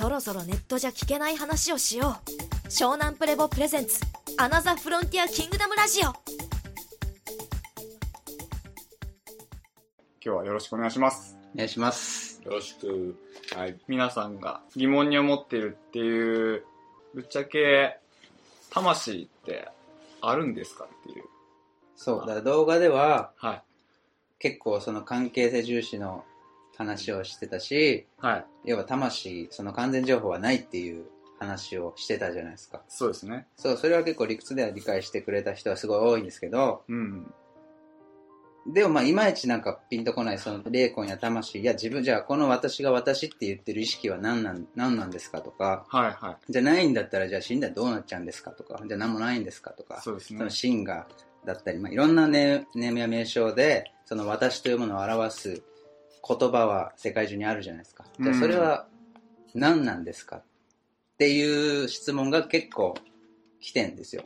そろそろネットじゃ聞けない話をしよう湘南プレボプレゼンツアナザフロンティアキングダムラジオ今日はよろしくお願いします。お願いします。よろしく。はい。皆さんが疑問に思ってるっていう、ぶっちゃけ、魂ってあるんですかっていう。そう、だから動画でははい。結構その関係性重視の話をしてたし、はい。要は魂、その完全情報はないっていう話をしてたじゃないですか。そうですね。そう、それは結構理屈では理解してくれた人はすごい多いんですけど、うん。でもまあいまいちなんかピンとこないその霊魂や魂、いや自分じゃあこの私が私って言ってる意識は何なん何なんですかとか、はいはじゃないんだったらじゃあ死んだらどうなっちゃうんですかとか、じゃあ何もないんですかとかい。、そうですねその。真がだったり、まあ、いろんなネネームや名称で、その私というものを表す言葉は世界中にあるじゃないですか。じゃあそれは何なんですかっていう質問が結構来てんですよ。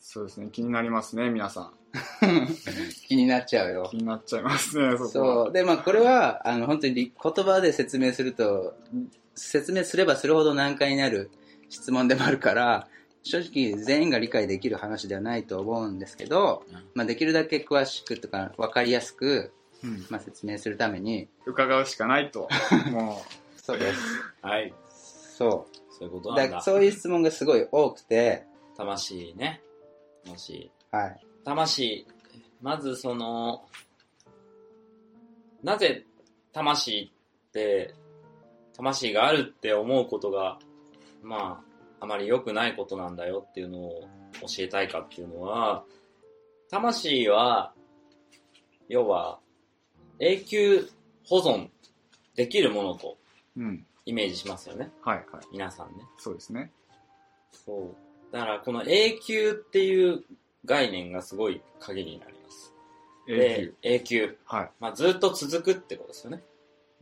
そうですね。気になりますね、皆さん。気になっちゃうよ気。になっちゃいますね、そこは。そう。で、まあこれは、あの、本当にり言葉で説明すると、説明すればするほど難解になる質問でもあるから、正直全員が理解できる話ではないと思うんですけど、まあできるだけ詳しくとか分かりやすく、うん。まあ、説明するために、伺うしかないと。もそうです。はい。そそういうことう。なんだ。だそういう質問がすごい多くて、魂ね。魂。はい。魂。まずその、なぜ魂って、魂があるって思うことが、まあ、あまり良くないことなんだよっていうのを教えたいかっていうのは、魂は、要は、永久保存できるものとう。うん。イメージしますよね。はいはい。皆さんね。そうですね。そう。だから、この永久っていう概念がすごい鍵になります。永で、永久。はい。まあ、ずっと続くってことですよね。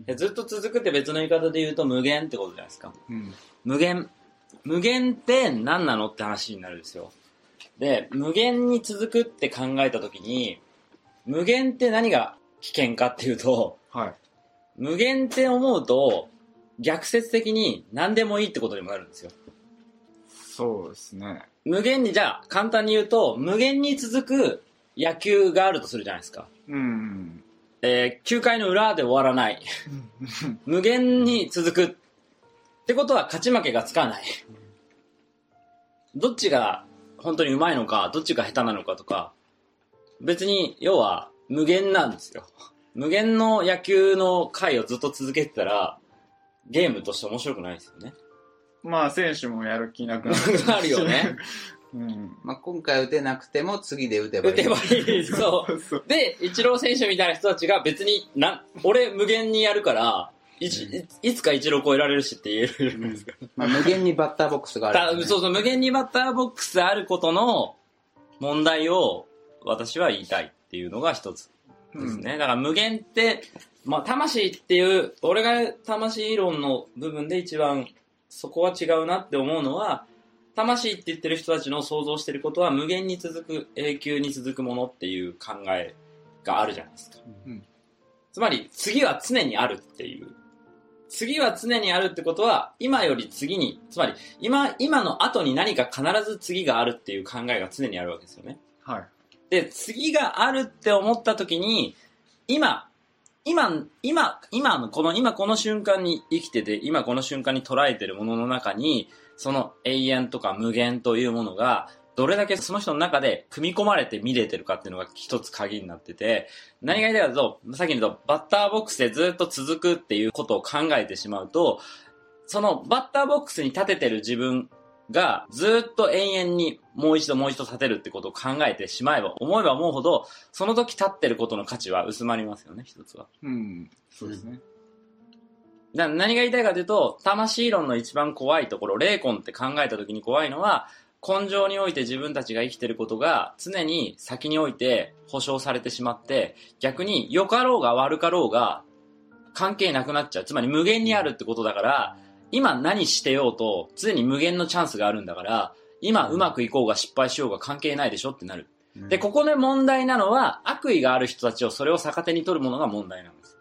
でずっと続くって別の言い方で言うと無限ってことじゃないですか。うん。無限。無限って何なのって話になるんですよ。で、無限に続くって考えたときに、無限って何が危険かっていうと、はい。無限って思うと、逆説的に何でもいいってことにもなるんですよ。そうですね。無限に、じゃあ簡単に言うと、無限に続く野球があるとするじゃないですか。うん。えー、9回の裏で終わらない。無限に続く。ってことは勝ち負けがつかない。どっちが本当に上手いのか、どっちが下手なのかとか、別に、要は無限なんですよ。無限の野球の回をずっと続けてたら、ゲームとして面白くないですよね。まあ、選手もやる気なくななるよね。うん。まあ、今回打てなくても次で打てばいい。打てばいい。そう。そう。で、イチロー選手みたいな人たちが別に、な、俺無限にやるから、いちいいつかイチロー超えられるしって言えるじゃないですか。まあ、無限にバッターボックスがある、たそうそう、無限にバッターボックスあることの問題を私は言いたいっていうのが一つですね。だから無限って、まあ魂っていう、俺が魂論の部分で一番そこは違うなって思うのは、魂って言ってる人たちの想像してることは無限に続く、永久に続くものっていう考えがあるじゃないですか。うんつまり次は常にあるっていう。次は常にあるってことは、今より次に、つまり今、今の後に何か必ず次があるっていう考えが常にあるわけですよね。はい。で、次があるって思った時に、今、今、今、今の、この、今この瞬間に生きてて、今この瞬間に捉えてるものの中に、その永遠とか無限というものが、どれだけその人の中で組み込まれて見れてるかっていうのが一つ鍵になってて、何が言いたいかと、さっきの言うと、バッターボックスでずっと続くっていうことを考えてしまうと、そのバッターボックスに立ててる自分がずっと永遠にもう一度もう一度立てるってことを考えてしまえば、思えば思うほど、その時立ってることの価値は薄まりますよね、一つは。うん。そうですね。何が言いたいかというと、魂論の一番怖いところ、霊魂って考えた時に怖いのは、根性において自分たちが生きてることが常に先において保証されてしまって、逆に良かろうが悪かろうが関係なくなっちゃう。つまり無限にあるってことだから、今何してようと常に無限のチャンスがあるんだから、今うまくいこうが失敗しようが関係ないでしょってなる。で、ここで問題なのは、悪意がある人たちをそれを逆手に取るものが問題なんです。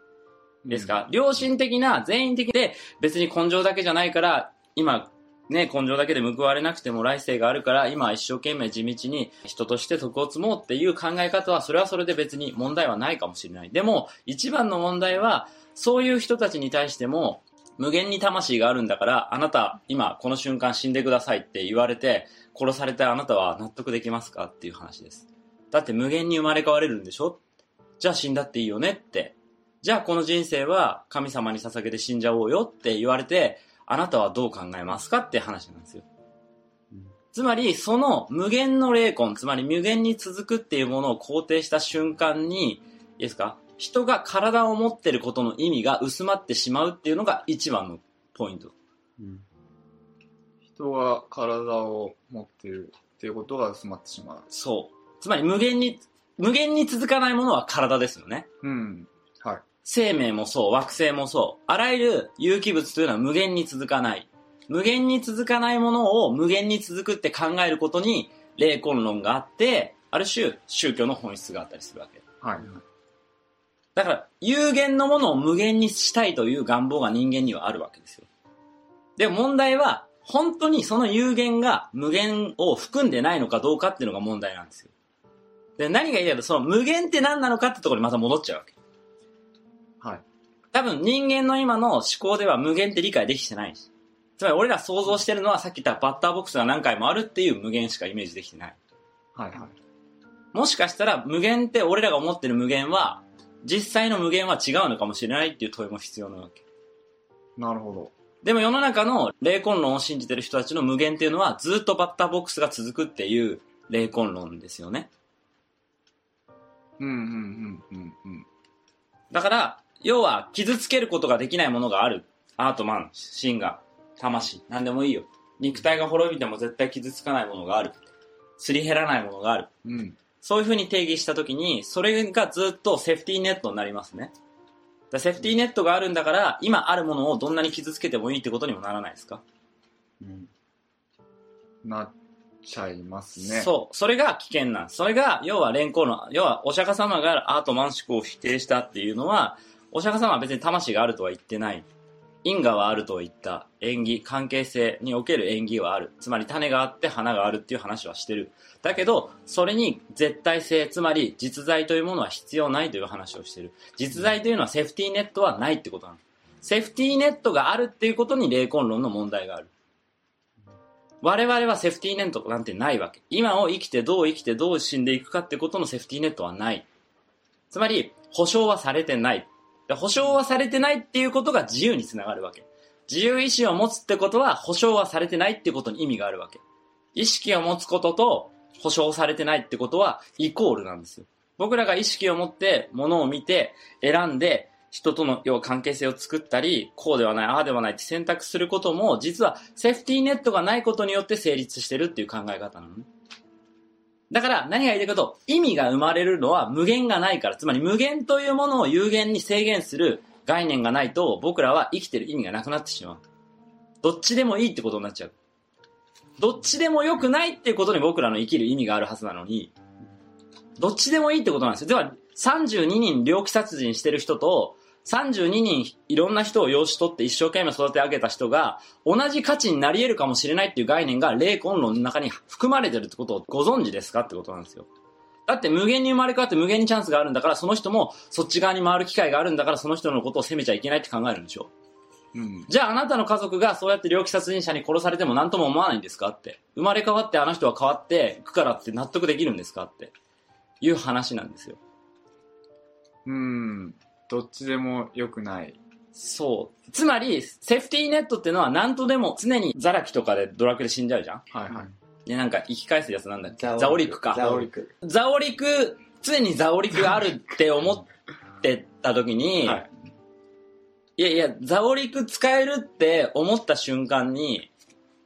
ですか、良心的な、全員的で、別に根性だけじゃないから、今、ね、根性だけで報われなくても来世があるから、今一生懸命地道に人として徳を積もうっていう考え方は、それはそれで別に問題はないかもしれない。でも、一番の問題は、そういう人たちに対しても、無限に魂があるんだから、あなた、今、この瞬間死んでくださいって言われて、殺されたあなたは納得できますかっていう話です。だって無限に生まれ変われるんでしょ？じゃあ死んだっていいよねって。じゃあこの人生は神様に捧げて死んじゃおうよって言われて、あなたはどう考えますかって話なんですよ。つまり、その無限の霊魂、つまり無限に続くっていうものを肯定した瞬間に、いいですか？人が体を持ってることの意味が薄まってしまうっていうのが一番のポイント。うん人が体を持ってるっていうことが薄まってしまう。そう。つまり無限に、無限に続かないものは体ですよね。うん。はい。生命もそう、惑星もそう。あらゆる有機物というのは無限に続かない。無限に続かないものを無限に続くって考えることに霊魂論があって、ある種宗教の本質があったりするわけ。はい。だから、有限のものを無限にしたいという願望が人間にはあるわけですよ。でも問題は、本当にその有限が無限を含んでないのかどうかっていうのが問題なんですよ。で、何が言いたいかと、その無限って何なのかってところにまた戻っちゃうわけ。はい。多分人間の今の思考では無限って理解できてないし。つまり俺ら想像してるのはさっき言ったバッターボックスが何回もあるっていう無限しかイメージできてない。はい。はい。もしかしたら無限って俺らが思ってる無限は、実際の無限は違うのかもしれないっていう問いも必要なわけ。なるほど。でも世の中の霊魂論を信じてる人たちの無限っていうのはずっとバッターボックスが続くっていう霊魂論ですよね。うんうんうんうんうん。だから、要は傷つけることができないものがある。アートマン、シンガー、魂、なんでもいいよ。肉体が滅びても絶対傷つかないものがある。すり減らないものがある。うん。そういう風に定義したときに、それがずっとセーフティーネットになりますね。だセーフティーネットがあるんだから、今あるものをどんなに傷つけてもいいってことにもならないですか？うんなっちゃいますね。そう。それが危険なんです。それが、要は連行の、要はお釈迦様がアートマン思考を否定したっていうのは、お釈迦様は別に魂があるとは言ってない。因果はあると言った。縁起、関係性における縁起はある。つまり種があって花があるっていう話はしてる。だけど、それに絶対性、つまり実在というものは必要ないという話をしてる。実在というのはセーフティーネットはないってことなの。セーフティーネットがあるっていうことに霊魂論の問題がある。我々はセーフティーネットなんてないわけ。今を生きてどう生きてどう死んでいくかってことのセーフティーネットはない。つまり、保証はされてない。保証はされてないっていうことが自由につながるわけ。自由意志を持つってことは保証はされてないってことに意味があるわけ。意識を持つことと保証されてないってことはイコールなんですよ。僕らが意識を持って物を見て選んで人との要は関係性を作ったり、こうではない、ああではないって選択することも、実はセーフティーネットがないことによって成立してるっていう考え方なのね。だから何が言いたいかと、意味が生まれるのは無限がないから、つまり無限というものを有限に制限する概念がないと、僕らは生きてる意味がなくなってしまう。どっちでもいいってことになっちゃう。どっちでも良くないっていうことに僕らの生きる意味があるはずなのに、どっちでもいいってことなんですよ。では、32人猟奇殺人してる人と、32人いろんな人を養子取って一生懸命育て上げた人が、同じ価値になり得るかもしれないっていう概念が霊魂論の中に含まれてるってことをご存知ですかってことなんですよ。だって無限に生まれ変わって無限にチャンスがあるんだから、その人もそっち側に回る機会があるんだから、その人のことを責めちゃいけないって考えるんでしょ。うん。じゃああなたの家族がそうやって猟奇殺人者に殺されても何とも思わないんですかって。生まれ変わってあの人は変わっていくからって納得できるんですかっていう話なんですよ。うん。どっちでも良くない。そう。つまり、セーフティーネットっていうのは何とでも常にザラキとかでドラクエで死んじゃうじゃんはいはい。で、なんか生き返すやつなんだっけ？ザザオリクか。ザオリク。ザオリク、常にザオリクがあるって思ってた時に、はいいやいや、ザオリク使えるって思った瞬間に、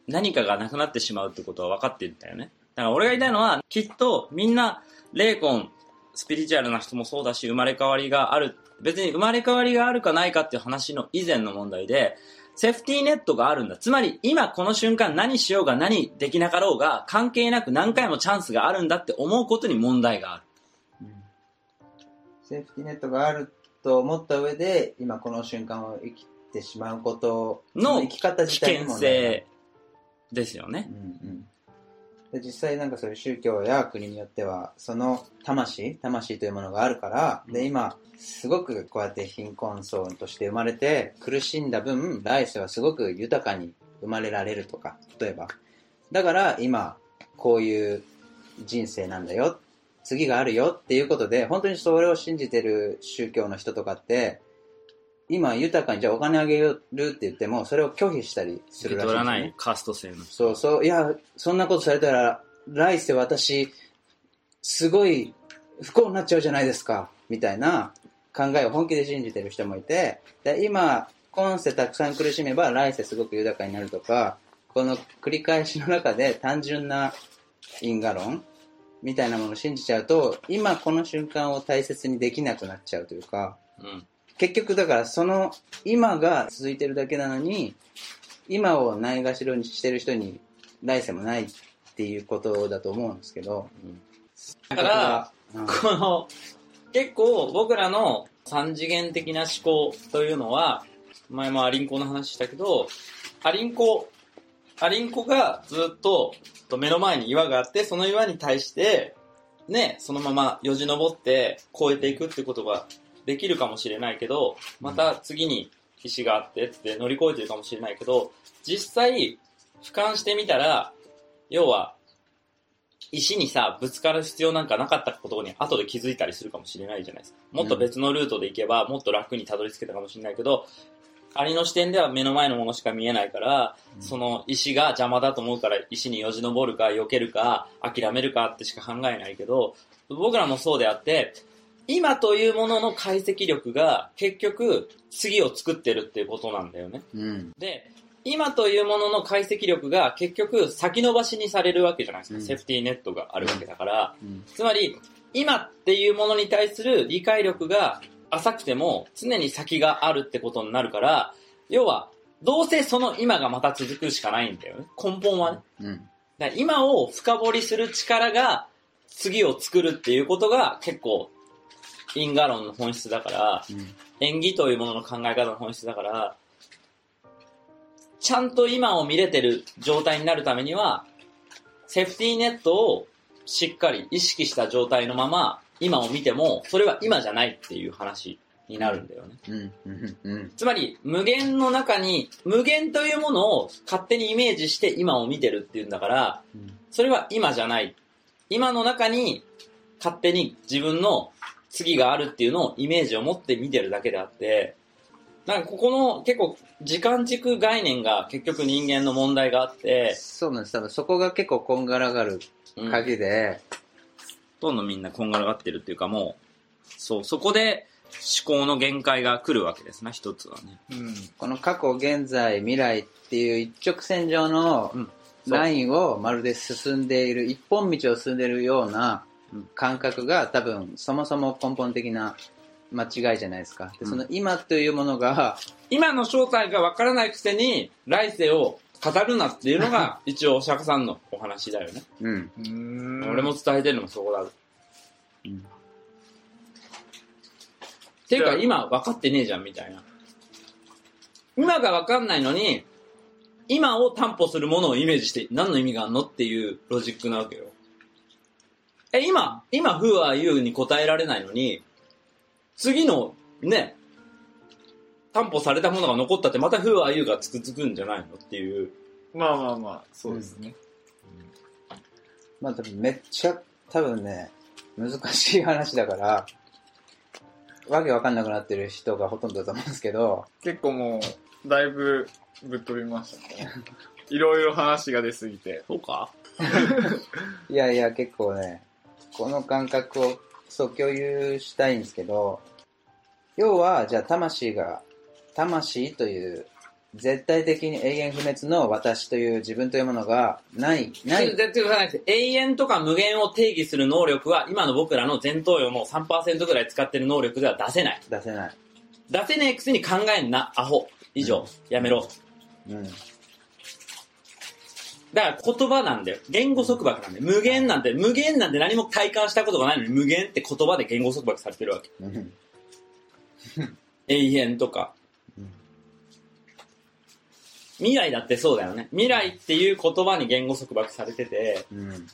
何かがなくなってしまうってことは分かってるんだよね。だから俺が言いたいのは、きっとみんな、霊魂、スピリチュアルな人もそうだし、生まれ変わりがある。別に生まれ変わりがあるかないかっていう話の以前の問題で、セーフティーネットがあるんだ。つまり、今この瞬間何しようが何できなかろうが、関係なく何回もチャンスがあるんだって思うことに問題がある。セーフティーネットがあると思った上で、今この瞬間を生きてしまうことの生き方危自体に険性ですよねう。んうんで実際なんかそういう宗教や国によってはその魂魂というものがあるから、で今すごくこうやって貧困層として生まれて苦しんだ分来世はすごく豊かに生まれられるとか例えば。だから今こういう人生なんだよ。次があるよっていうことで本当にそれを信じてる宗教の人とかって今豊かにじゃあお金あげるって言ってもそれを拒否したりす受けるらしいんですよね。取らないカースト制の人。そうそう、いや、そんなことされたら、来世私、すごい不幸になっちゃうじゃないですか、みたいな考えを本気で信じてる人もいて、で今、今世たくさん苦しめば来世すごく豊かになるとか、この繰り返しの中で単純な因果論みたいなものを信じちゃうと、今この瞬間を大切にできなくなっちゃうというか、うん。結局だからその今が続いてるだけなのに今をないがしろにしてる人に来世もないっていうことだと思うんですけど。だから、うん。この、結構僕らの三次元的な思考というのは、前もアリンコの話したけど、アリンコ、アリンコがずっとと目の前に岩があって、その岩に対して、ね、そのままよじ登って越えていくってことができるかもしれないけど、また次に石があってって乗り越えてるかもしれないけど、実際、俯瞰してみたら、要は、石にさ、ぶつかる必要なんかなかったことに後で気づいたりするかもしれないじゃないですか。もっと別のルートで行けば、もっと楽にたどり着けたかもしれないけど、アリの視点では目の前のものしか見えないから、うん。その石が邪魔だと思うから石によじ登るか避けるか諦めるかってしか考えないけど、僕らもそうであって、今というものの解析力が結局次を作ってるっていうことなんだよね。うんで、今というものの解析力が結局先延ばしにされるわけじゃないですか。うんセーフティーネットがあるわけだから。うんつまり、今っていうものに対する理解力が浅くても常に先があるってことになるから、要は、どうせその今がまた続くしかないんだよね。根本はね。うんだ今を深掘りする力が次を作るっていうことが結構因果論の本質だから、うん演技というものの考え方の本質だから、ちゃんと今を見れてる状態になるためには、セーフティーネットをしっかり意識した状態のまま、今を見ても、それは今じゃないっていう話になるんだよね。うんうんうんつまり、無限の中に、無限というものを勝手にイメージして今を見てるっていうんだから、うんそれは今じゃない。今の中に勝手に自分の次があるっていうのをイメージを持って見てるだけであって、なんかここの結構時間軸概念が結局人間の問題があって、そうなんです多分そこが結構こんがらがるうん鍵で、ほとんどみんなこんがらがってるっていうかもう、そう、そこで思考の限界が来るわけですな、一つはね。うん。この過去現在未来っていう一直線上のラインをまるで進んでいる一本道を進んでいるようなうん感覚が多分そもそも根本的な間違いじゃないですかでうんその今というものが今の正体がわからないくせに、来世を語るなっていうのが 一応お釈迦さんのお話だよね。うんうーん。俺も伝えてるのもそこだ。うんっていうか今分かってねえじゃんみたいな。今が分かんないのに、今を担保するものをイメージして何の意味があるのっていうロジックなわけよ。え、今、今、Who are you に答えられないのに、次の、ね、担保されたものが残ったってまた Who are you がつくつくんじゃないのっていう。まあまあまあ、そうですね。まあ多分めっちゃ多分ね難しい話だからわけわかんなくなってる人がほとんどだと思うんですけど結構もう、だいぶぶっ飛びましたね。いろいろ話が出すぎて。そうか？いやいや結構ねこの感覚をそう共有したいんですけど要はじゃあ魂が魂という絶対的に永遠不滅の私という自分というものがないない絶対ないです永遠とか無限を定義する能力は今の僕らの前頭葉の3%ぐらい使ってる能力では出せない。出せない出せねえくせに考えんな、アホ。以上、やめろ。うんだから言葉なんだよ。言語束縛なんだよ。無限なんて、無限なんて何も体感したことがないのに無限って言葉で言語束縛されてるわけ。うん永遠とか。未来だってそうだよね。未来っていう言葉に言語束縛されてて、うん。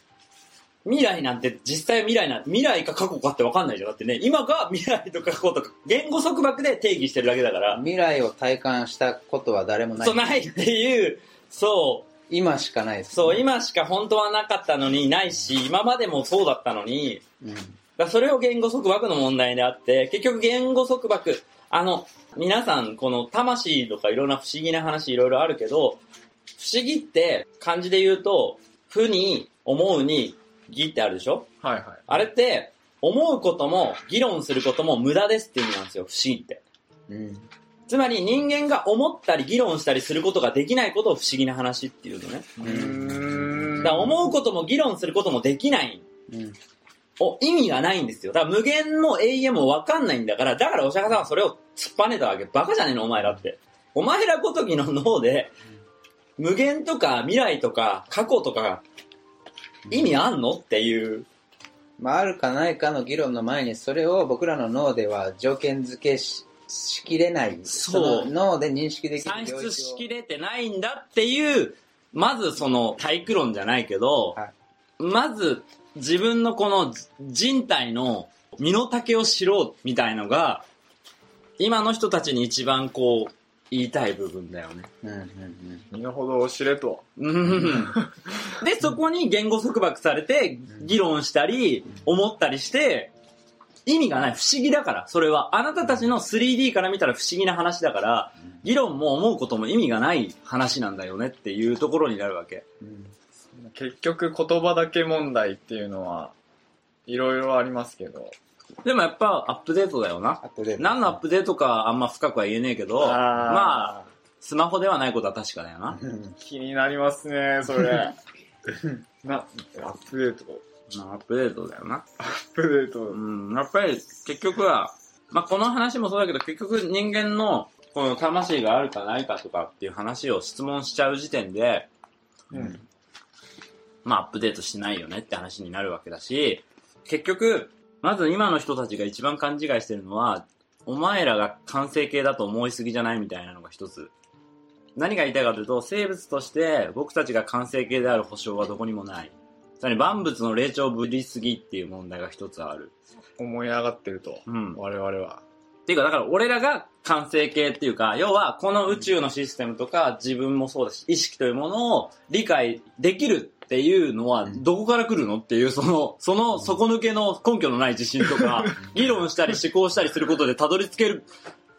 未来なんて実際未来なんて未来か過去かって分かんないじゃん。だってね、今が未来とか過去とか言語束縛で定義してるだけだから、未来を体感したことは誰もない。そうないっていう、そう、今しかないです、そう、。今しか本当はなかったのにないし、今までもそうだったのに、うん。だそれを言語束縛の問題であって、結局言語束縛、あの、皆さん、この魂とかいろんな不思議な話いろいろあるけど、不思議って漢字で言うと、不に、思うに、義ってあるでしょ？はいはい。あれって、思うことも、議論することも無駄ですって意味なんですよ、不思議って。うん。つまり人間が思ったり議論したりすることができないことを不思議な話っていうのね。うーん。だ思うことも議論することもできないうん。お、意味がないんですよ。だから無限の永遠もわかんないんだから、だからお釈迦さんはそれを突っぱねたわけ。バカじゃねえの、お前らって。お前らごときの脳で、無限とか未来とか過去とか、意味あんのっていう。まあ、あるかないかの議論の前に、それを僕らの脳では条件付けししきれない。そうの脳で認識できる算領域を出しきれてないんだっていう、まずその体育論じゃないけど、はいまず自分のこの人体の身の丈を知ろうみたいのが、今の人たちに一番こう、言いたい部分だよね。うんうん身の程を知れと。うんで、そこに言語束縛されて、議論したり、思ったりして、意味がない。不思議だから、それは。あなたたちの 3D から見たら不思議な話だから、議論も思うことも意味がない話なんだよねっていうところになるわけ。うん結局言葉だけ問題っていうのは、いろいろありますけど。でもやっぱアップデートだよな。何のアップデートかあんま深くは言えねえけど、まあ、あスマホではないことは確かだよな。気になりますね、それ。な、アップデート。まあアップデートだよな。アップデート。うん、やっぱり結局は、まあ、この話もそうだけど、結局人間のこの魂があるかないかとかっていう話を質問しちゃう時点で、うん。まあ、アップデートしてないよねって話になるわけだし、結局、まず今の人たちが一番勘違いしてるのは、お前らが完成形だと思いすぎじゃないみたいなのが一つ。何が言いたいかというと、生物として僕たちが完成形である保証はどこにもない。さらに万物の霊長ぶりすぎっていう問題が一つある。思い上がってると。うん。我々は。っていうか、だから俺らが完成形っていうか、要はこの宇宙のシステムとか自分もそうだし、意識というものを理解できるっていうのはどこから来るのっていう、その、その底抜けの根拠のない自信とか、議論したり思考したりすることでたどり着ける、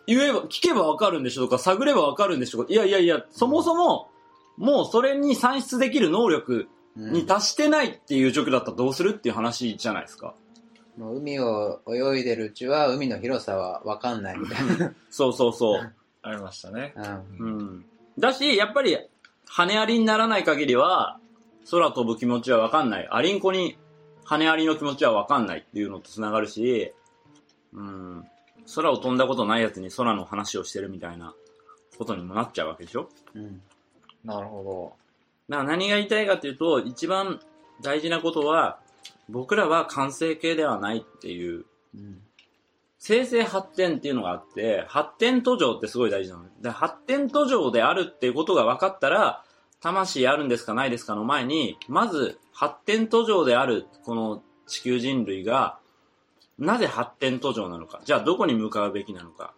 言えば、聞けばわかるんでしょとか、探ればわかるんでしょいやいやいや、そもそも、もうそれに算出できる能力うんに達してないっていう状況だったらどうするっていう話じゃないですか。もう海を泳いでるうちは海の広さは分かんないみたいな。そうそうそう。ありましたね。うんうん。だし、やっぱり、羽ありにならない限りは、空飛ぶ気持ちはわかんない。アリンコに羽ありの気持ちはわかんないっていうのと繋がるし、うん。空を飛んだことないやつに空の話をしてるみたいなことにもなっちゃうわけでしょうんなるほだから何が言いたいかというと、一番大事なことは、僕らは完成形ではないっていううん生成発展っていうのがあって、発展途上ってすごい大事なの。で発展途上であるっていうことが分かったら、魂あるんですかないですかの前に、まず発展途上であるこの地球人類が、なぜ発展途上なのか、じゃあどこに向かうべきなのか、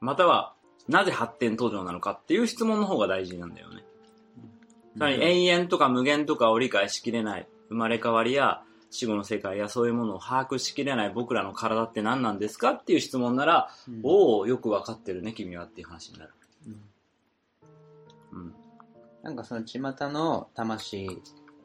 または、なぜ発展途上なのかっていう質問の方が大事なんだよね。つまり永遠とか無限とかを理解しきれない生まれ変わりや死後の世界やそういうものを把握しきれない僕らの体って何なんですかっていう質問なら、うんおおよく分かってるね君はっていう話になる。うん。なんかその巷の魂、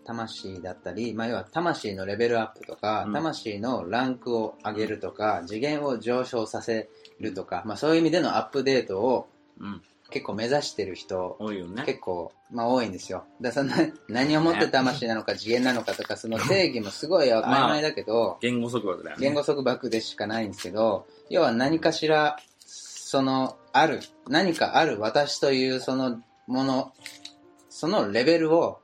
魂だったり、まあ要は魂のレベルアップとか、うん魂のランクを上げるとか、次元を上昇させるとか、まあそういう意味でのアップデートをうん。結構目指してる人、多いよね。結構、まあ多いんですよ。だその 何をもって魂なのか次元なのかとか、その定義もすごい 曖昧だけど、言語束縛だよね。言語束縛でしかないんですけど、要は何かしら、その、ある、何かある私というそのもの、そのレベルを、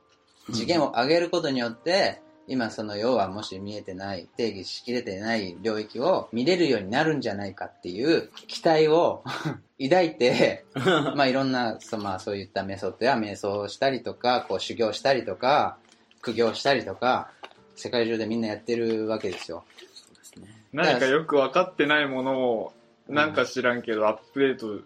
次元を上げることによって、今その要はもし見えてない、定義しきれてない領域を見れるようになるんじゃないかっていう期待を 抱いて、まあいろんな、そまあそういったメソッドや瞑想をしたりとか、こう修行したりとか、苦行したりとか、世界中でみんなやってるわけですよ。何かよく分かってないものを、なんか知らんけどアップデート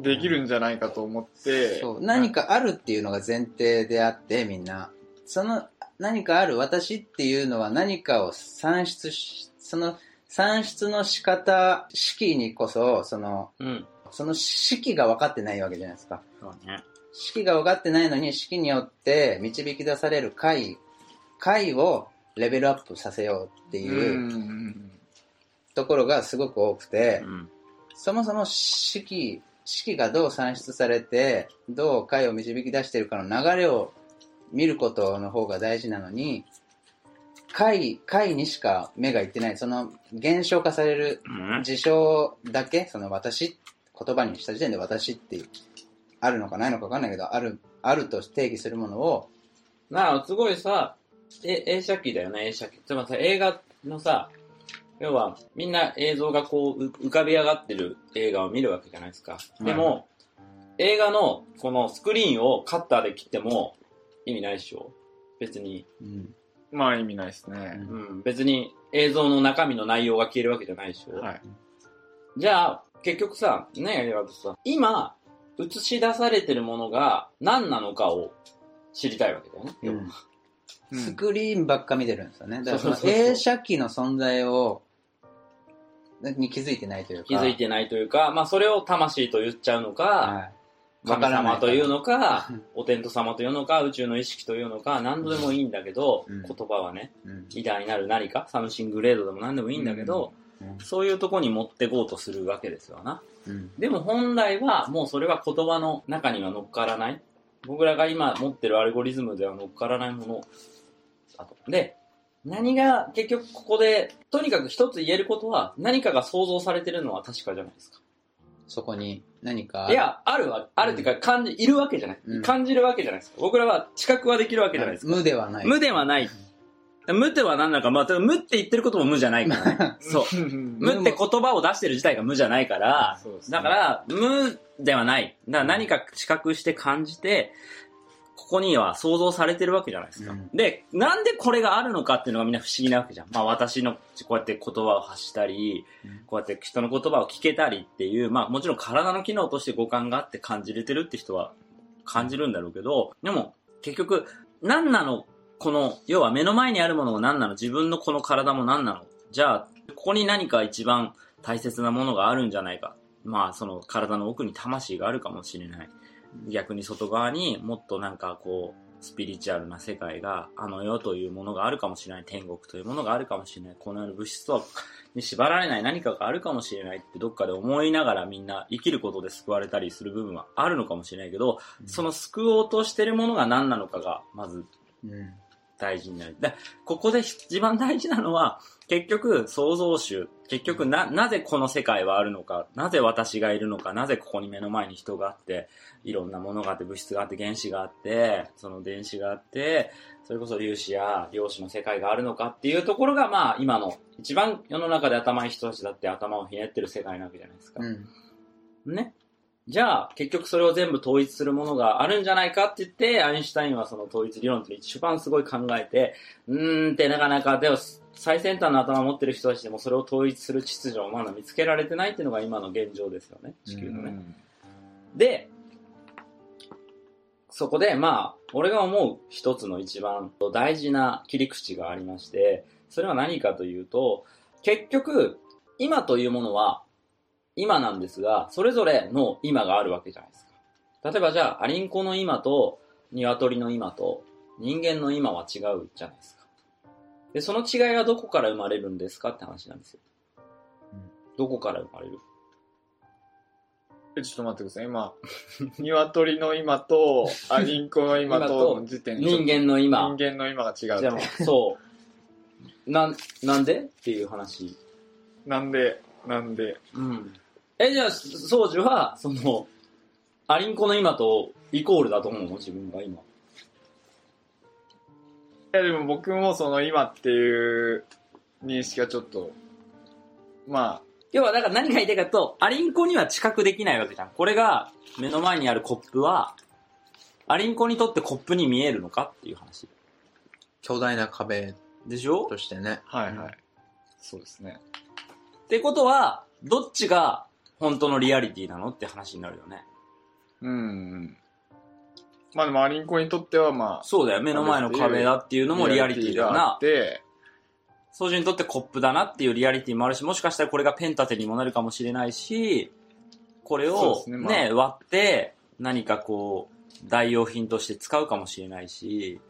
できるんじゃないかと思って、そう。何かあるっていうのが前提であってみんな。その何かある私っていうのは何かを算出しその算出の仕方式にこそそのうん。その式が分かってないわけじゃないですかそうね。式が分かってないのに式によって導き出される解解をレベルアップさせようってういうんところがすごく多くて、うん。そもそも式、式がどう算出されて、どう解を導き出しているかの流れを見ることの方が大事なのに、解、解にしか目がいってない、その現象化されるうん。事象だけ、その私、言葉にした時点で私ってあるのかないのかわかんないけど、ある、あると定義するものを、なあ、すごいさ、え映写機だよね、映写機。つまりさ、映画のさ、要は、みんな映像がこう、う浮かび上がってる映画を見るわけじゃないですか。でも、映画のこのスクリーンをカッターで切っても意味ないでしょ別に。うんまあ意味ないですね。うん。別に映像の中身の内容が消えるわけじゃないでしょはい。じゃあ、結局さ、ねえ、さ、今、映し出されてるものが何なのかを知りたいわけだよね。うんスクリーンばっか見てるんですよね。だからそのそうそうそうそう映写機の存在を、に気づいてないというか。気づいてないというか、まあそれを魂と言っちゃうのか、はい。神様というのかうん、お天道様というのか、宇宙の意識というのか、何とでもいいんだけど、うん言葉はね、うん偉大なる何か、 Something Great でも何でもいいんだけど、うんそういうとこに持ってこうとするわけですよな。うんでも本来は、もうそれは言葉の中には乗っからない。僕らが今持ってるアルゴリズムでは乗っからないものだと。で、何が結局ここで、とにかく一つ言えることは、何かが創造されてるのは確かじゃないですか。そこに何か。い、や、あるわ、あるっていうか、感じ、いるわけじゃない、うん感じるわけじゃないですか。僕らは知覚はできるわけじゃないですか。無ではない。無ではない。無では何なのか、まあ、無って言ってることも無じゃないからね。そう。無って言葉を出してる自体が無じゃないから、そうですねだから、無ではない。だから何か知覚して感じて、ここには想像されてるわけじゃないですか。うんで、なんでこれがあるのかっていうのがみんな不思議なわけじゃん。まあ私のこうやって言葉を発したり、うんこうやって人の言葉を聞けたりっていう、まあもちろん体の機能として五感があって感じれてるって人は感じるんだろうけど、でも結局何なの？この、要は目の前にあるものが何なの？自分のこの体も何なの？じゃあ、ここに何か一番大切なものがあるんじゃないか。まあその体の奥に魂があるかもしれない。逆に外側にもっとなんかこう、スピリチュアルな世界が、あの世というものがあるかもしれない。天国というものがあるかもしれない。この世の物質とはに縛られない何かがあるかもしれないってどっかで思いながらみんな生きることで救われたりする部分はあるのかもしれないけど、その救おうとしてるものが何なのかがまず。大事になる。で、ここで一番大事なのは、結局、創造主。結局、な、なぜこの世界はあるのか、なぜ私がいるのか、なぜここに目の前に人があって、いろんなものがあって、物質があって、原子があって、その電子があって、それこそ粒子や量子の世界があるのかっていうところが、まあ、今の、一番世の中で頭いい人たちだって頭をひねってる世界なわけじゃないですか。うん。ね。じゃあ、結局それを全部統一するものがあるんじゃないかって言って、アインシュタインはその統一理論って一番すごい考えて、うーんってなかなか、でも最先端の頭を持ってる人たちでもそれを統一する秩序をまだ見つけられてないっていうのが今の現状ですよね、地球のね。で、そこで、まあ、俺が思う一つの一番大事な切り口がありまして、それは何かというと、結局、今というものは、今なんですが、それぞれの今があるわけじゃないですか。例えばじゃあ、アリンコの今と、鶏の今と、人間の今は違うじゃないですか。で、その違いはどこから生まれるんですかって話なんですよ。どこから生まれる？え、ちょっと待ってください。今、鶏の今と、あ、リンコの今との時点で人間の今。人間の今が違うじゃあと。そう。なん、なんで？っていう話。なんで、なんで。うん。え、じゃあ、宗樹は、その、アリンコの今とイコールだと思うの？自分が今。やでも僕もその今っていう認識はちょっと、ま要は、だから何が言いたいかと、アリンコには知覚できないわけじゃん。これが、目の前にあるコップは、アリンコにとってコップに見えるのか？っていう話。巨大な壁でしょ？としてね。あ、はいはい。そうですね。ってことは、どっちが本当のリアリティなのって話になるよね。うんうん。まあでもアリンコにとってはまあ、そうだよ。目の前の壁だっていうのもリアリティだよながあっ。て、操縦にとってコップだなっていうリアリティもあるし、もしかしたらこれがペン立てにもなるかもしれないし、これをねね、ま割って何かこう、代用品として使うかもしれないし、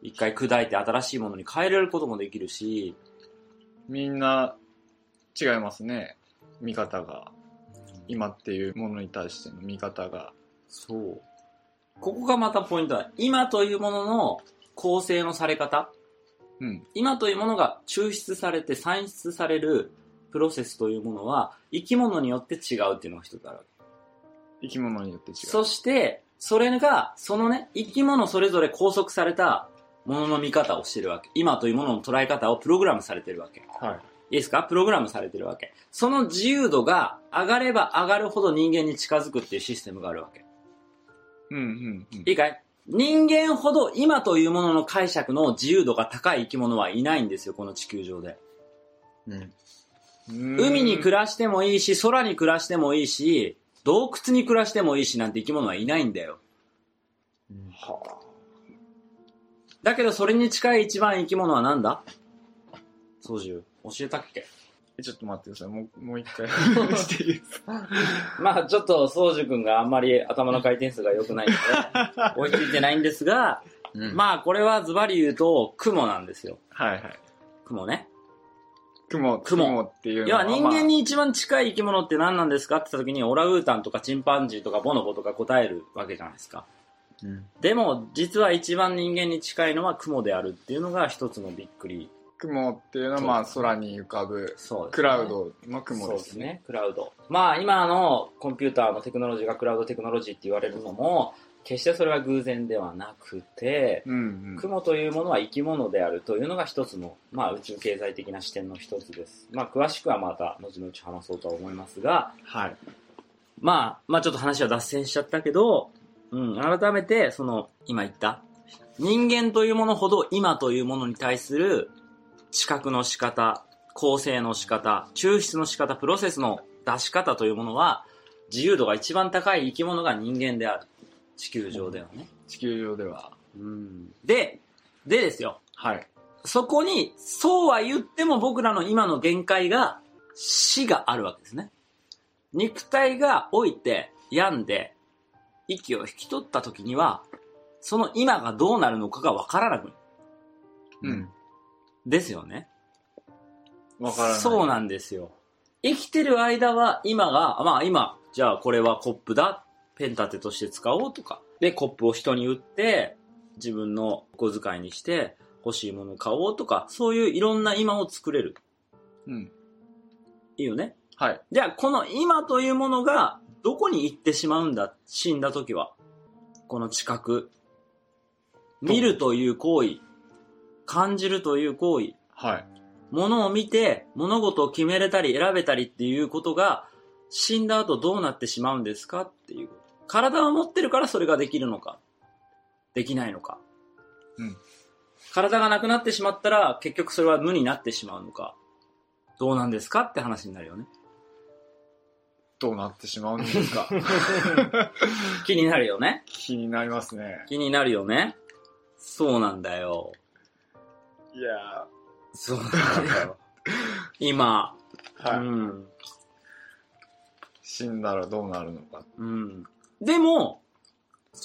一回砕いて新しいものに変えれることもできるし、みんな違いますね。見方が。今っていうものに対しての見方が。そう。ここがまたポイントだ。今というものの構成のされ方。うん。今というものが抽出されて算出されるプロセスというものは生き物によって違うっていうのが一つあるわけ。生き物によって違う。そして、それが、そのね、生き物それぞれ拘束されたものの見方をしてるわけ。今というものの捉え方をプログラムされてるわけ。はい。いいですか？プログラムされてるわけ。その自由度が上がれば上がるほど人間に近づくっていうシステムがあるわけ。うんうんうん。いいかい？人間ほど今というものの解釈の自由度が高い生き物はいないんですよ、この地球上で。うん。海に暮らしてもいいし、空に暮らしてもいいし、洞窟に暮らしてもいいしなんて生き物はいないんだよ。はだけどそれに近い一番生き物は何だ？操縦。教えたっけ？あ、ちょっと待ってください。もう、もう一回 していいですか？まあちょっと操縦君があんまり頭の回転数が良くないので、追いついてないんですが、うん。まあこれはズバリ言うと雲なんですよ。はいはい。雲ね。雲、雲雲っていうのは。要は人間に一番近い生き物って何なんですかって言った時にオランウータンとかチンパンジーとかボノボとか答えるわけじゃないですか。うん。でも実は一番人間に近いのは雲であるっていうのが一つのびっくり。雲っていうのはまあ空に浮かぶそうですねクラウドの雲そうですすでね。ね。クラウド。まあ今のコンピューターのテクノロジーがクラウドテクノロジーって言われるのも、決してそれは偶然ではなくて、うんうん。雲というものは生き物であるというのが一つの、まあ宇宙経済的な視点の一つです。まあ詳しくはまた後々話そうとは思いますが、はい。まあ、まあちょっと話は脱線しちゃったけど、うん、改めて、その、今言った、人間というものほど今というものに対する知覚の仕方、構成の仕方、抽出の仕方、プロセスの出し方というものは、自由度が一番高い生き物が人間である。地球上ではね。地球上では。うん。で、でですよ。はい。そこに、そうは言っても僕らの今の限界が、死があるわけですね。肉体が老いて、病んで、息を引き取った時には、その今がどうなるのかがわからなくなる。うん。ですよね。わからない。そうなんですよ。生きてる間は今が、まあ今、じゃあこれはコップだ、ペン立てとして使おうとか。で、コップを人に売って、自分の小遣いにして、欲しいものを買おうとか、そういういろんな今を作れる。うん。いいよね。はい。じゃあ、この今というものが、どこに行ってしまうんだ？死んだ時は。この知覚。見るという行為。感じるという行為。はい。ものを見て、物事を決めれたり選べたりっていうことが、死んだ後どうなってしまうんですかっていう。体を持ってるからそれができるのか。できないのか。うん。体がなくなってしまったら、結局それは無になってしまうのか。どうなんですかって話になるよね。どうなってしまうんですか？気になるよね。気になりますね。気になるよね。そうなんだよ。いやそうなんだよ。今、ー、はい。うん。死んだらどうなるのか。うん。でも、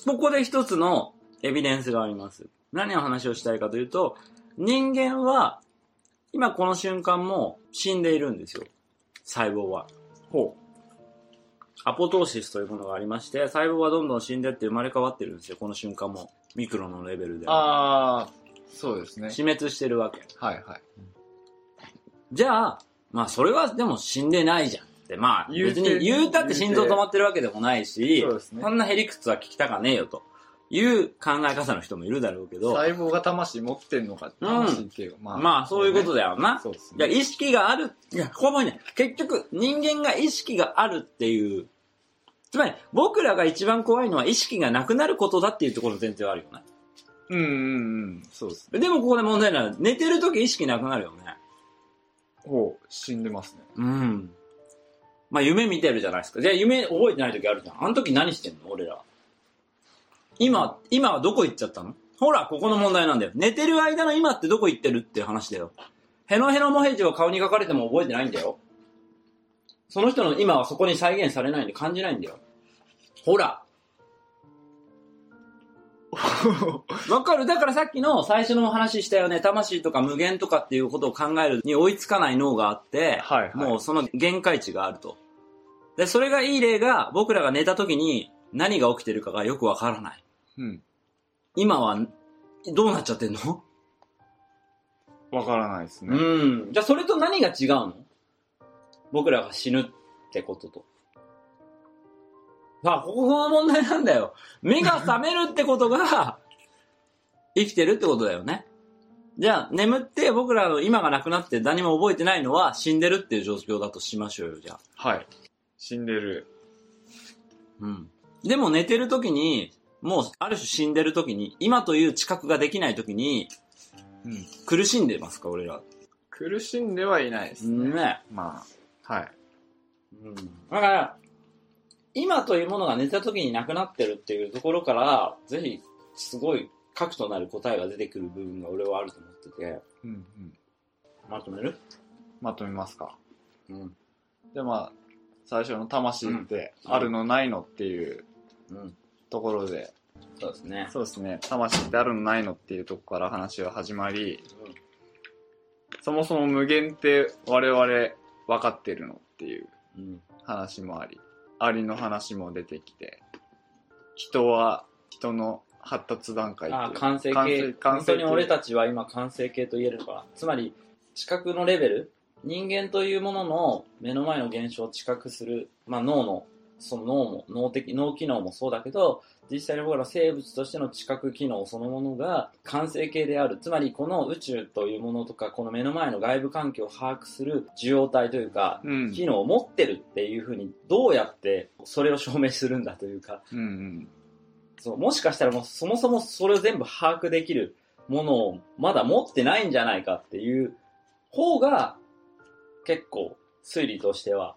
ここで一つのエビデンスがあります。何の話をしたいかというと、人間は、今この瞬間も死んでいるんですよ。細胞は。ほアポトーシスというものがありまして、細胞はどんどん死んでって生まれ変わってるんですよ。この瞬間も。ミクロのレベルで。あー、そうですね。死滅してるわけ。はいはい。じゃあ、まあそれはでも死んでないじゃんって。まあ言うて別に言うたって心臓止まってるわけでもないし、そうですねそんなへりくつは聞きたかねえよという考え方の人もいるだろうけど、細胞が魂持ってんのか、魂っていうか、まあ。まあそういうことだよな。そうですいや、ね。意識がある、いや、ここもね、結局、人間が意識があるっていう、つまり、僕らが一番怖いのは意識がなくなることだっていうところの前提はあるよね。うんうんうん。そうですね。でもここで問題なのは、寝てる時意識なくなるよね。ほう、死んでますね。うん。まあ夢見てるじゃないですか。じゃあ夢覚えてない時あるじゃん。あの時何してんの？俺ら。今、今はどこ行っちゃったの？ほら、ここの問題なんだよ。寝てる間の今ってどこ行ってるっていう話だよ。ヘノヘノモヘジを顔に書かれても覚えてないんだよ。その人の今はそこに再現されないんで感じないんだよ。ほら。わかるだからさっきの最初のお話ししたよね。魂とか無限とかっていうことを考えるに追いつかない脳があって、はいはいもうその限界値があると。で、それがいい例が僕らが寝た時に何が起きてるかがよくわからない。うん。今はどうなっちゃってんの？わからないですね。うん。じゃあそれと何が違うの？僕らが死ぬってことと。あ、ここが問題なんだよ。目が覚めるってことが、生きてるってことだよね。じゃあ、眠って僕らの今がなくなって何も覚えてないのは死んでるっていう状況だとしましょうよ、じゃあ。はい。死んでる。うん。でも寝てる時に、もうある種死んでる時に、今という知覚ができない時にうん。苦しんでますか、俺ら。苦しんではいないですね。ね。まあ、はい。うん。だから、今というものが寝た時になくなってるっていうところから、ぜひ、すごい核となる答えが出てくる部分が俺はあると思ってて、うんうん。まとめる？まとめますか。うん。で、まあ、最初の魂って、あるのないのっていううん。ところで、そうですね。そうですね、魂ってあるのないのっていうところから話が始まり、そもそも無限って我々分かってるのっていううん。話もあり、ありの話も出てきて、人は人の発達段階ああ、完成完形成。完本成当に俺たちは今完成形と言えるのかな。つまり、知覚のレベル、人間というものの目の前の現象を知覚する、まあ脳の、その脳も、脳的、脳機能もそうだけど、実際に僕ら生物としての知覚機能そのものが完成形である。つまり、この宇宙というものとか、この目の前の外部環境を把握する受容体というか、うん。機能を持ってるっていうふうに、どうやってそれを証明するんだというか、うんうん。そう、もしかしたらもうそもそもそれを全部把握できるものをまだ持ってないんじゃないかっていう方が結構推理としては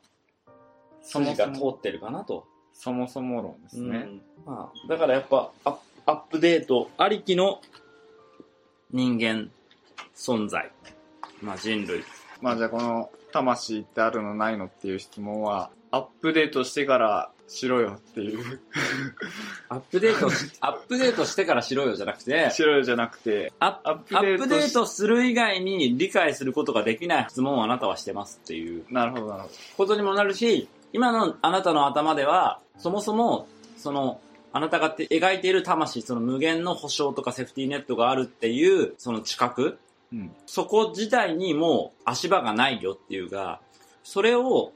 筋が通ってるかなと。そもそも論ですね。うんまあ、だからやっぱアッアップデートありきの人間存在。まあ人類。まあじゃあこの魂ってあるのないのっていう質問は、アップデートしてからしろよっていう。アップデートし、アップデートしてからしろよじゃなくて、しろよじゃなくて、アアップアデートする以外に理解することができない質問をあなたはしてますっていうなるほどなるほことにもなるし、今のあなたの頭では、そもそも、その、あなたがて描いている魂、その無限の保証とかセーフティーネットがあるっていう、その知覚、ど。うん。そこ自体にもう足場がないよっていうか、それを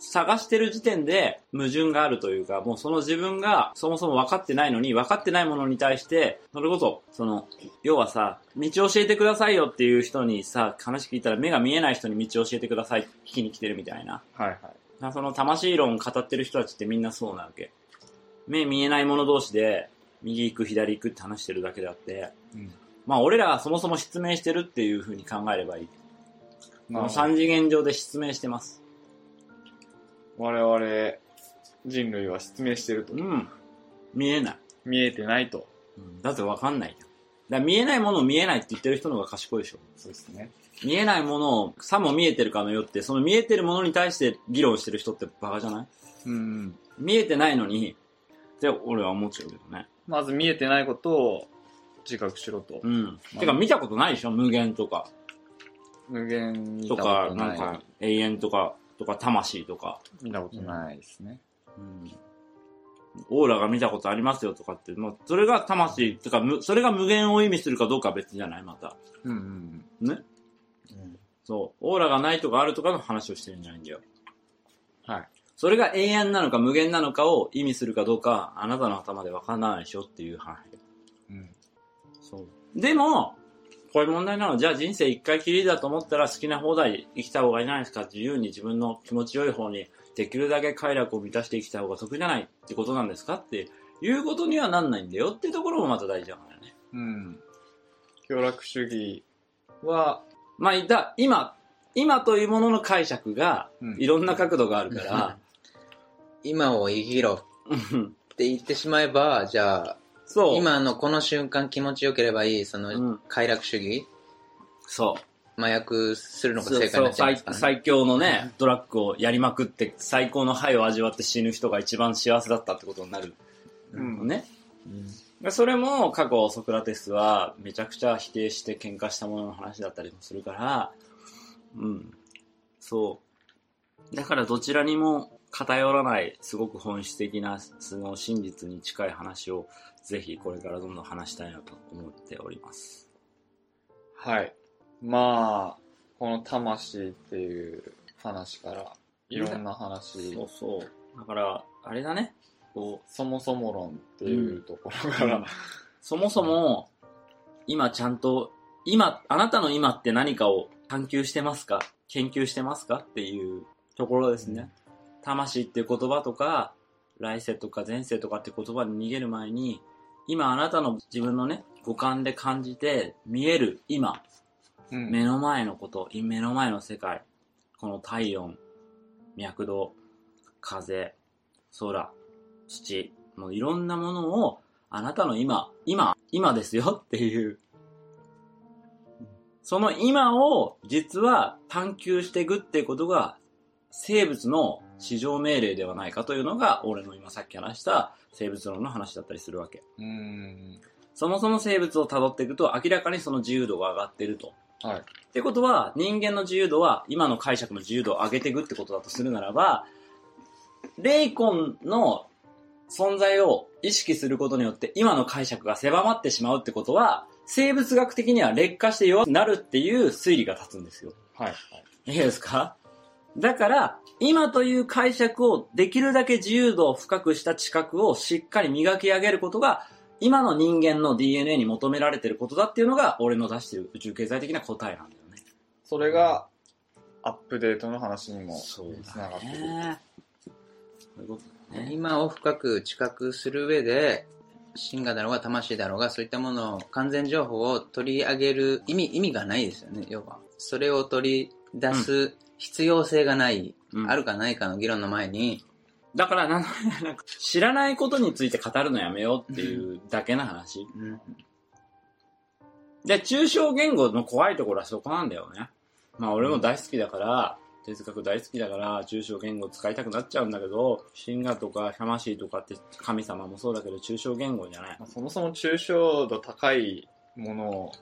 探してる時点で矛盾があるというか、もうその自分がそもそも分かってないのに、分かってないものに対して、それこそ、その、要はさ、道教えてくださいよっていう人にさ、話聞いたら目が見えない人に道教えてくださいって聞きに来てるみたいな。はいはい。なその魂論を語ってる人たちってみんなそうなわけ。目見えない者同士で、右行く左行くって話してるだけであって、うん。まあ俺らはそもそも失明してるっていう風に考えればいい。このなるほど3次元上で失明してます。我々人類は失明してるとう。ん。見えない。見えてないと。うんだってわかんないじゃん。だ見えないものを見えないって言ってる人の方が賢いでしょ。そうですね。見えないものをさも見えてるかのよって、その見えてるものに対して議論してる人ってバカじゃない？うん。見えてないのに、って俺は思っちゃうけどね。まず見えてないことを自覚しろとう。ん。てか見たことないでしょ？無限とか。無限見たとか、ことない。なんか、永遠とか、とか、魂とか。見たことないですね。うん。オーラが見たことありますよとかって、もう、それが魂、とか、むそれが無限を意味するかどうかは別じゃない？また。うんうんね？そう。オーラがないとかあるとかの話をしてるんじゃないんだよ。うん。はい。それが永遠なのか無限なのかを意味するかどうか、あなたの頭でわからないでしょっていう話。うん。そう。でも、こういう問題なの。じゃあ人生一回きりだと思ったら好きな放題生きた方がいいじゃないですか。自由に自分の気持ちよい方にできるだけ快楽を満たして生きた方が得じゃないってことなんですかっていうことにはなんないんだよっていうところもまた大事なんだよね。うん。協楽主義は、まあ、いた、今、今というものの解釈がうんいろんな角度があるから、今を生きろうんって言ってしまえば、じゃあ、そう。今のこの瞬間気持ちよければいい、そのうん快楽主義、そう。麻薬するのが正解になっちゃい最ますからね。最強のね、ドラッグをやりまくって最高のハイを味わって死ぬ人が一番幸せだったってことになるうんのね。うんでそれも過去ソクラテスはめちゃくちゃ否定して喧嘩したものの話だったりもするから、うん。そう。だからどちらにも偏らない、すごく本質的な、その真実に近い話を、ぜひこれからどんどん話したいなと思っております。はい。まあ、この魂っていう話から、いろんな話、そうそう。だから、あれだね。こう、そもそも論っていうところから、そもそも、今ちゃんと、今、あなたの今って何かを探求してますか？研究してますか？っていうところですね。魂っていう言葉とか、来世とか前世とかって言葉に逃げる前に、今あなたの自分のね、五感で感じて見える今、うん。目の前のこと、目の前の世界、この体温、脈動、風、空、土、もういろんなものをあなたの今、今、今ですよっていう。その今を実は探求していくっていうことが生物の至上命令ではないかというのが俺の今さっき話した生物論の話だったりするわけ。うん。そもそも生物を辿っていくと明らかにその自由度が上がってると。はい。ってことは、人間の自由度は、今の解釈の自由度を上げていくってことだとするならば、レイコンの存在を意識することによって、今の解釈が狭まってしまうってことは、生物学的には劣化して弱くなるっていう推理が立つんですよ。はい。いいですか？だから、今という解釈をできるだけ自由度を深くした知覚をしっかり磨き上げることが、今の人間の DNA に求められてることだっていうのが、俺の出してる宇宙経済的な答えなんだよね。それが、アップデートの話にもそうつながってくる。ね。そういうことだね。今を深く知覚する上で、真我だろうが魂だろうが、そういったものを、完全情報を取り上げる意味、意味がないですよね、要は。それを取り出す必要性がない、うんあるかないかの議論の前に、だからなん、なんか知らないことについて語るのやめようっていうだけの話。うんで、抽象言語の怖いところはそこなんだよね。まあ俺も大好きだから、哲学大好きだから、抽象言語使いたくなっちゃうんだけど、神話とか魂とかって神様もそうだけど、抽象言語じゃない。まあそもそも抽象度高いものを、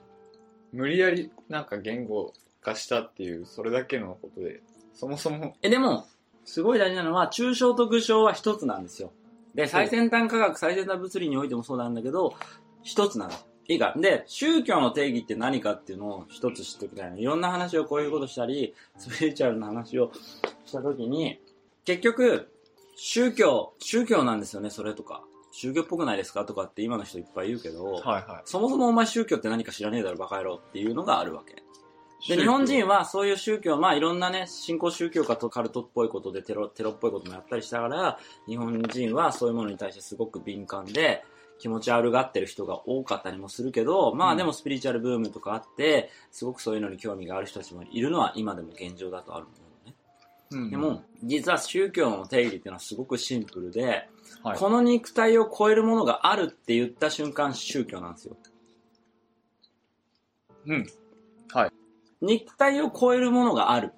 無理やりなんか言語化したっていう、それだけのことで、そもそも、え、でも、すごい大事なのは、抽象と具象は一つなんですよ。で、最先端科学、最先端物理においてもそうなんだけど、一つなの。いいか。で、宗教の定義って何かっていうのを一つ知っておきたいの。いろんな話をこういうことしたり、スピリチュアルな話をしたときに、結局、宗教、宗教なんですよね、それとか。宗教っぽくないですかとかって今の人いっぱい言うけど、はいはそもそもお前宗教って何か知らねえだろ、バカ野郎っていうのがあるわけ。い。で、日本人はそういう宗教、まあいろんなね、信仰宗教かとカルトっぽいことでテロ、テロっぽいこともやったりしたから、日本人はそういうものに対してすごく敏感で、気持ち悪がってる人が多かったりもするけど、まあでもスピリチュアルブームとかあって、すごくそういうのに興味がある人たちもいるのは今でも現状だとあると思うのね。うんでも、実は宗教の定義っていうのはすごくシンプルで、はいこの肉体を超えるものがあるって言った瞬間宗教なんですよ。うん。肉体を超えるものがある。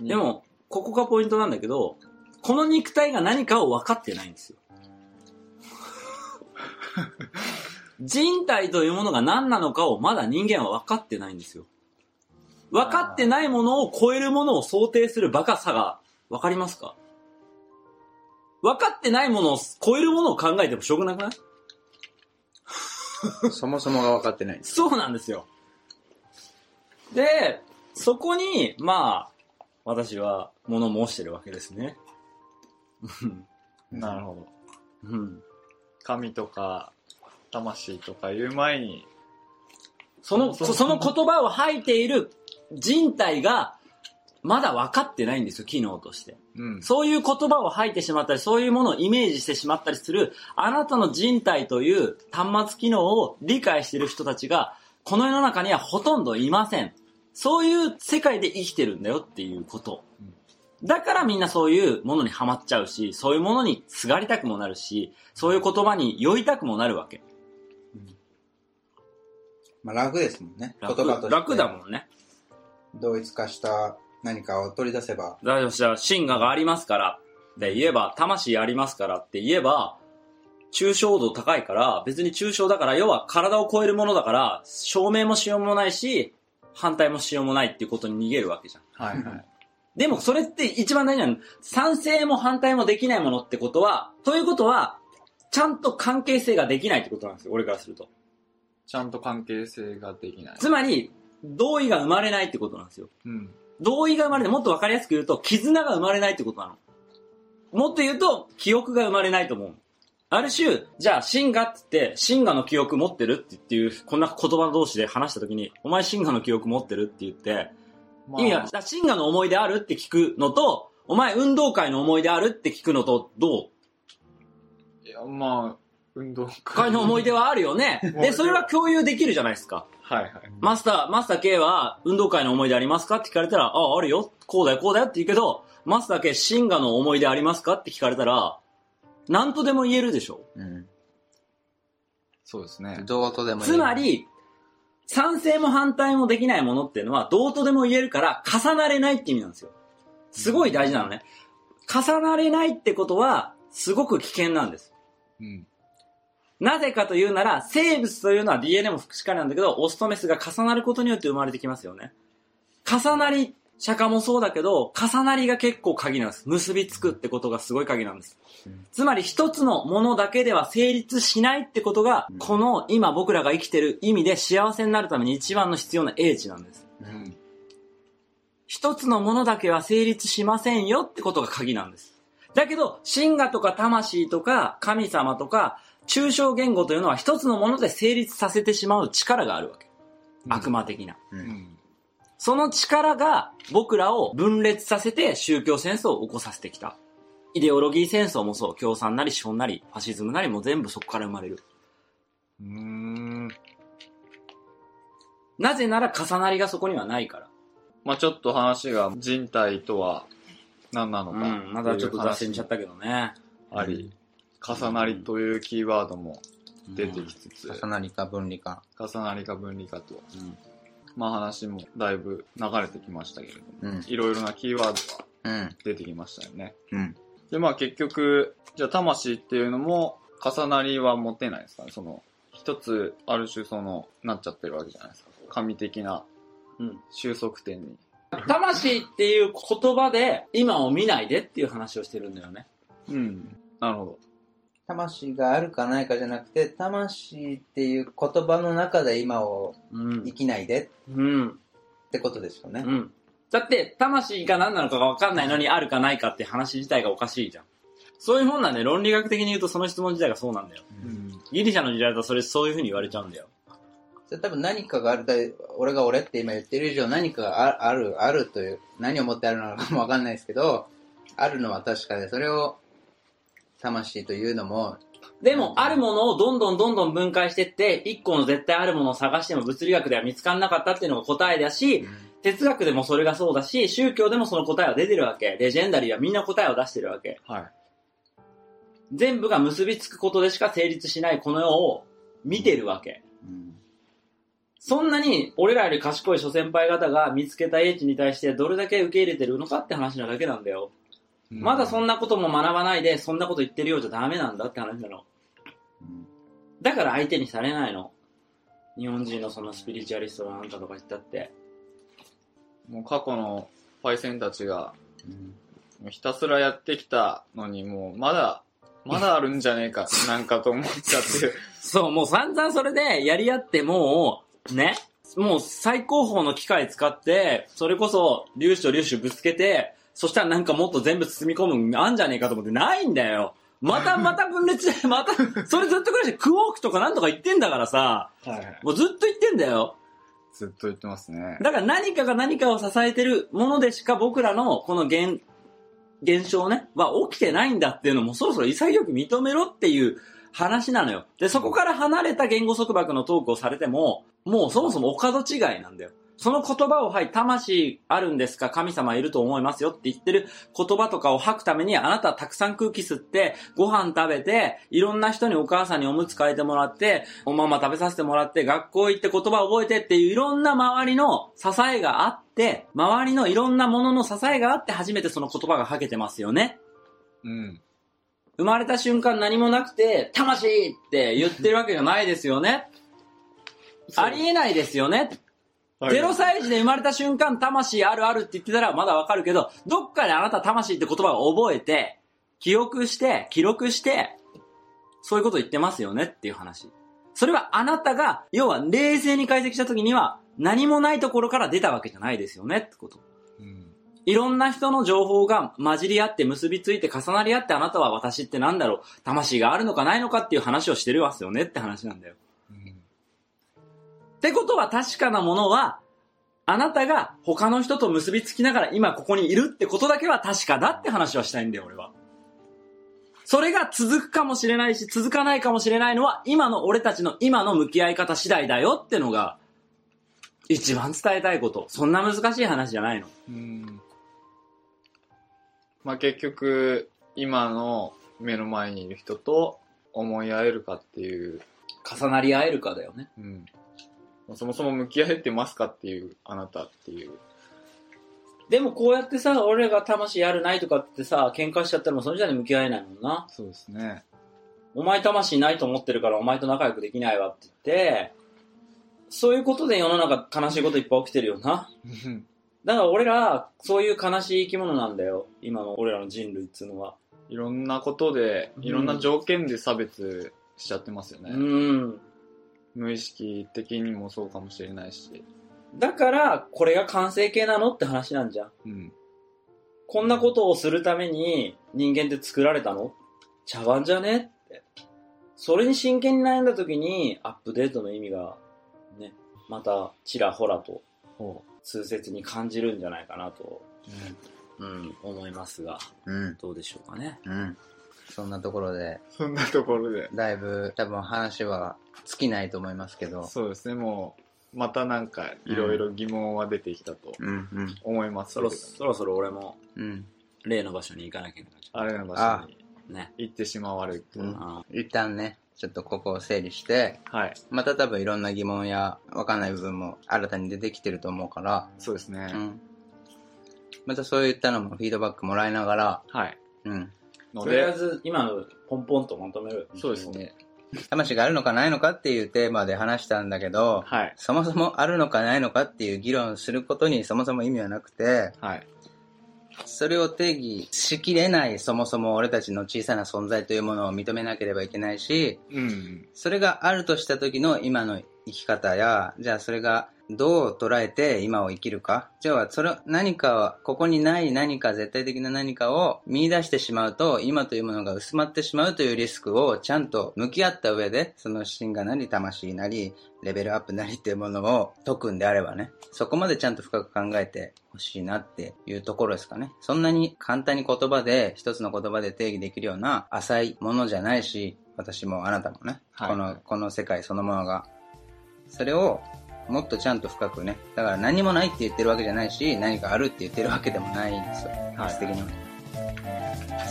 でも、ここがポイントなんだけど、この肉体が何かを分かってないんですよ。人体というものが何なのかをまだ人間は分かってないんですよ。分かってないものを超えるものを想定するバカさが分かりますか？分かってないものを超えるものを考えてもしょうがなくない？そもそもが分かってない。そうなんですよ。で、そこに、まあ、私は物申してるわけですね。なるほど。うん。神とか、魂とか言う前に、その、その言葉を吐いている人体が、まだ分かってないんですよ、機能として。うん。そういう言葉を吐いてしまったり、そういうものをイメージしてしまったりする、あなたの人体という端末機能を理解している人たちが、この世の中にはほとんどいません。そういう世界で生きてるんだよっていうこと。だからみんなそういうものにはまっちゃうし、そういうものにすがりたくもなるし、そういう言葉に酔いたくもなるわけ。まあ楽ですもんね。言楽葉として。楽だもんね。同一化した何かを取り出せば。だからじゃあ、神我がありますからって言えば、魂ありますからって言えば、抽象度高いから、別に抽象だから、要は体を超えるものだから、証明もしようもないし、反対もしようもないっていうことに逃げるわけじゃん。はいはい。でもそれって一番大事なの。賛成も反対もできないものってことは、ということは、ちゃんと関係性ができないってことなんですよ、俺からすると。ちゃんと関係性ができない。つまり、同意が生まれないってことなんですよ。うん。同意が生まれない。もっとわかりやすく言うと、絆が生まれないってことなの。もっと言うと、記憶が生まれないと思う。ある種、じゃあ、シンガって言って、シンガの記憶持ってるってっていう、こんな言葉同士で話したときに、お前シンガの記憶持ってるって言って、ま意味は、だシンガの思い出あるって聞くのと、お前運動会の思い出あるって聞くのと、どう？いや、まあ、運動会の思い出はあるよね。で、それは共有できるじゃないですか。はいはい。マスター、マスター K は運動会の思い出ありますか？って聞かれたら、ああ、あるよ。こうだよ、こうだよって言うけど、マスター K、シンガの思い出ありますか？って聞かれたら、なんとでも言えるでしょ。うん。そうですね。どうとでも。つま、り、賛成も反対もできないものっていうのは、どうとでも言えるから、重なれないって意味なんですよ。すごい大事なのね。重なれないってことは、すごく危険なんです。うん。なぜかというなら、生物というのは DNA もしっかりなんだけど、オスとメスが重なることによって生まれてきますよね。重なり、釈迦もそうだけど、重なりが結構鍵なんです。結びつくってことがすごい鍵なんです。うんつまり一つのものだけでは成立しないってことが、うんこの今僕らが生きてる意味で幸せになるために一番の必要な英知なんです。うん。一つのものだけは成立しませんよってことが鍵なんです。だけど、神我とか魂とか神様とか抽象言語というのは一つのもので成立させてしまう力があるわけ。悪魔的な。う。うんん。その力が僕らを分裂させて宗教戦争を起こさせてきた。イデオロギー戦争もそう、共産なり資本なり、ファシズムなりも全部そこから生まれる。うーん。なぜなら重なりがそこにはないから。まあちょっと話が人体とは何なのか。うん、まだちょっと脱線しちゃったけどね。あり、重なりというキーワードも出てきつつ、重なりか分離か。重なりか分離かと、うんまあ話もだいぶ流れてきましたけれども、うん。いろいろなキーワードがうん。出てきましたよね。うん。で、まあ結局、じゃあ魂っていうのも重なりは持てないですかね。その、一つ、ある種その、なっちゃってるわけじゃないですか。神的なうん収束点に。魂っていう言葉で今を見ないでっていう話をしてるんだよね。うん。なるほど。魂があるかないかじゃなくて、魂っていう言葉の中で今をうん生。きないでうん。ってことですよねう。ん。だって、魂が何なのかが分かんないのにあるかないかって話自体がおかしいじゃん。そういうもんなんで、論理学的に言うとその質問自体がそうなんだよ。うん。ギリシャの時代だとそれそういう風に言われちゃうんだよ。それ多分何かがあるだ俺が俺って今言ってる以上何かがあある、あるという、何をもってあるのかもわかんないですけど、あるのは確かで、それを魂というのも、でも、あるものをどんどんどんどん分解してって、一個の絶対あるものを探しても物理学では見つからなかったっていうのが答えだし、哲学でもそれがそうだし、宗教でもその答えは出てるわけ。レジェンダリーはみんな答えを出してるわけ。はい。全部が結びつくことでしか成立しないこの世を見てるわけ。うんそんなに俺らより賢い諸先輩方が見つけた英知に対してどれだけ受け入れてるのかって話なだけなんだよ。まだそんな、なことも学ばないで、そんなこと言ってるようじゃダメなんだって話なの。うんだから相手にされないの。日本人のそのスピリチュアリストのあんたとか言ったって。もう過去のパイセンたちが、ひたすらやってきたのに、もうまだ、まだあるんじゃねえか、なんかと思っちゃって。そう、もう散々それでやり合ってもう、ね、もう最高峰の機械使って、それこそ粒子と粒子ぶつけて、そしたらなんかもっと全部包み込むのあんじゃねえかと思ってないんだよ。また また分裂で、また、それずっと繰り返して、クォークとかなんとか言ってんだからさ、はいはい。もうずっと言ってんだよ。ずっと言ってますね。だから何かが何かを支えてるものでしか僕らのこの現、現象ね、は起きてないんだっていうのもそろそろ潔く認めろっていう話なのよ。で、そこから離れた言語束縛のトークをされても、もうそもそもお門違いなんだよ。その言葉を、はい、魂あるんですか？神様いると思いますよって言ってる言葉とかを吐くために、あなたはたくさん空気吸って、ご飯食べて、いろんな人にお母さんにおむつ替えてもらって、おまま食べさせてもらって、学校行って言葉覚えてっていういろんな周りの支えがあって、周りのいろんなものの支えがあって初めてその言葉が吐けてますよね。うん。生まれた瞬間何もなくて、魂って言ってるわけじゃないですよね。ありえないですよね。0歳児で生まれた瞬間、魂あるあるって言ってたらまだわかるけど、どっかであなた魂って言葉を覚えて、記憶して、記録して、そういうこと言ってますよねっていう話。それはあなたが、要は冷静に解析した時には、何もないところから出たわけじゃないですよねってこと。うん。いろんな人の情報が混じり合って結びついて重なり合ってあなたは私ってなんだろう魂があるのかないのかっていう話をしてるわすよねって話なんだよ。うんってことは確かなものは、あなたが他の人と結びつきながら今ここにいるってことだけは確かだって話はしたいんだよ、俺は。それが続くかもしれないし、続かないかもしれないのは、今の俺たちの今の向き合い方次第だよってのが、一番伝えたいこと。そんな難しい話じゃないの。うん。まあ結局、今の目の前にいる人と思い合えるかっていう、重なり合えるかだよね。うん。そもそも向き合えてますかっていう、あなたっていう。でもこうやってさ、俺が魂あるないとかってさ、喧嘩しちゃったらもうその時点で向き合えないもんな。そうですね。お前魂ないと思ってるからお前と仲良くできないわって言って、そういうことで世の中悲しいこといっぱい起きてるよな。だから俺ら、そういう悲しい生き物なんだよ。今の俺らの人類っつうのは。いろんなことで、いろんな条件で差別しちゃってますよね。うん。無意識的にもそうかもしれないし。だから、これが完成形なのって話なんじゃん。うん。こんなことをするために人間って作られたの？茶碗じゃね？って。それに真剣に悩んだ時にアップデートの意味がね、またちらほらとほ痛切に感じるんじゃないかなと、うん、思いますが、うん。どうでしょうかね。うん。そんなところで、う。そんなところで。だいぶ多分話は尽きないと思いますけど。そうですね、もう、またなんか、いろいろ疑問は出てきたとうんうん。思いますそけど。ろそろそろ俺もうん。例の場所に行かなきゃいけないあれの場所にね。行ってしまわれると。うんあ一旦ね、ちょっとここを整理して、はい。また多分いろんな疑問やわかんない部分も新たに出てきてると思うから、そうですね。うん。またそういったのもフィードバックもらいながら、はい。うん。のとりあえで、ず今のポンポンとまとめる。そうです。ね。魂があるのかないのかっていうテーマで話したんだけど、はい。そもそもあるのかないのかっていう議論することにそもそも意味はなくて、はい。それを定義しきれないそもそも俺たちの小さな存在というものを認めなければいけないし、うん。それがあるとした時の今の生き方や、じゃあそれがどう捉えて今を生きるか。じゃあそれ何かは、ここにない何か絶対的な何かを見出してしまうと、今というものが薄まってしまうというリスクをちゃんと向き合った上で、その心がなり魂なり、レベルアップなりっていうものを解くんであればね、そこまでちゃんと深く考えてほしいなっていうところですかね。そんなに簡単に言葉で、一つの言葉で定義できるような浅いものじゃないし、私もあなたもね、はいこの、この世界そのものが。それをもっとちゃんと深くね。だから何もないって言ってるわけじゃないし、何かあるって言ってるわけでもないんですよ。はい質的には。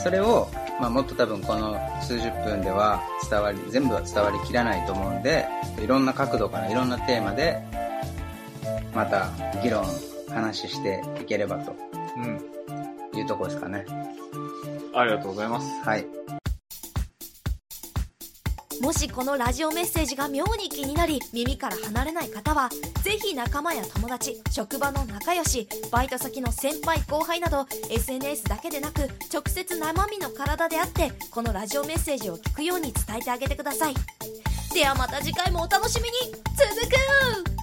それを、まあ、もっと多分この数十分では伝わり、全部は伝わりきらないと思うんで、いろんな角度からいろんなテーマで、また議論、話していければとうん。いうところですかね。ありがとうございます。はい。もしこのラジオメッセージが妙に気になり耳から離れない方はぜひ仲間や友達職場の仲良しバイト先の先輩後輩など SNS だけでなく直接生身の体であってこのラジオメッセージを聞くように伝えてあげてください。ではまた次回もお楽しみに。続く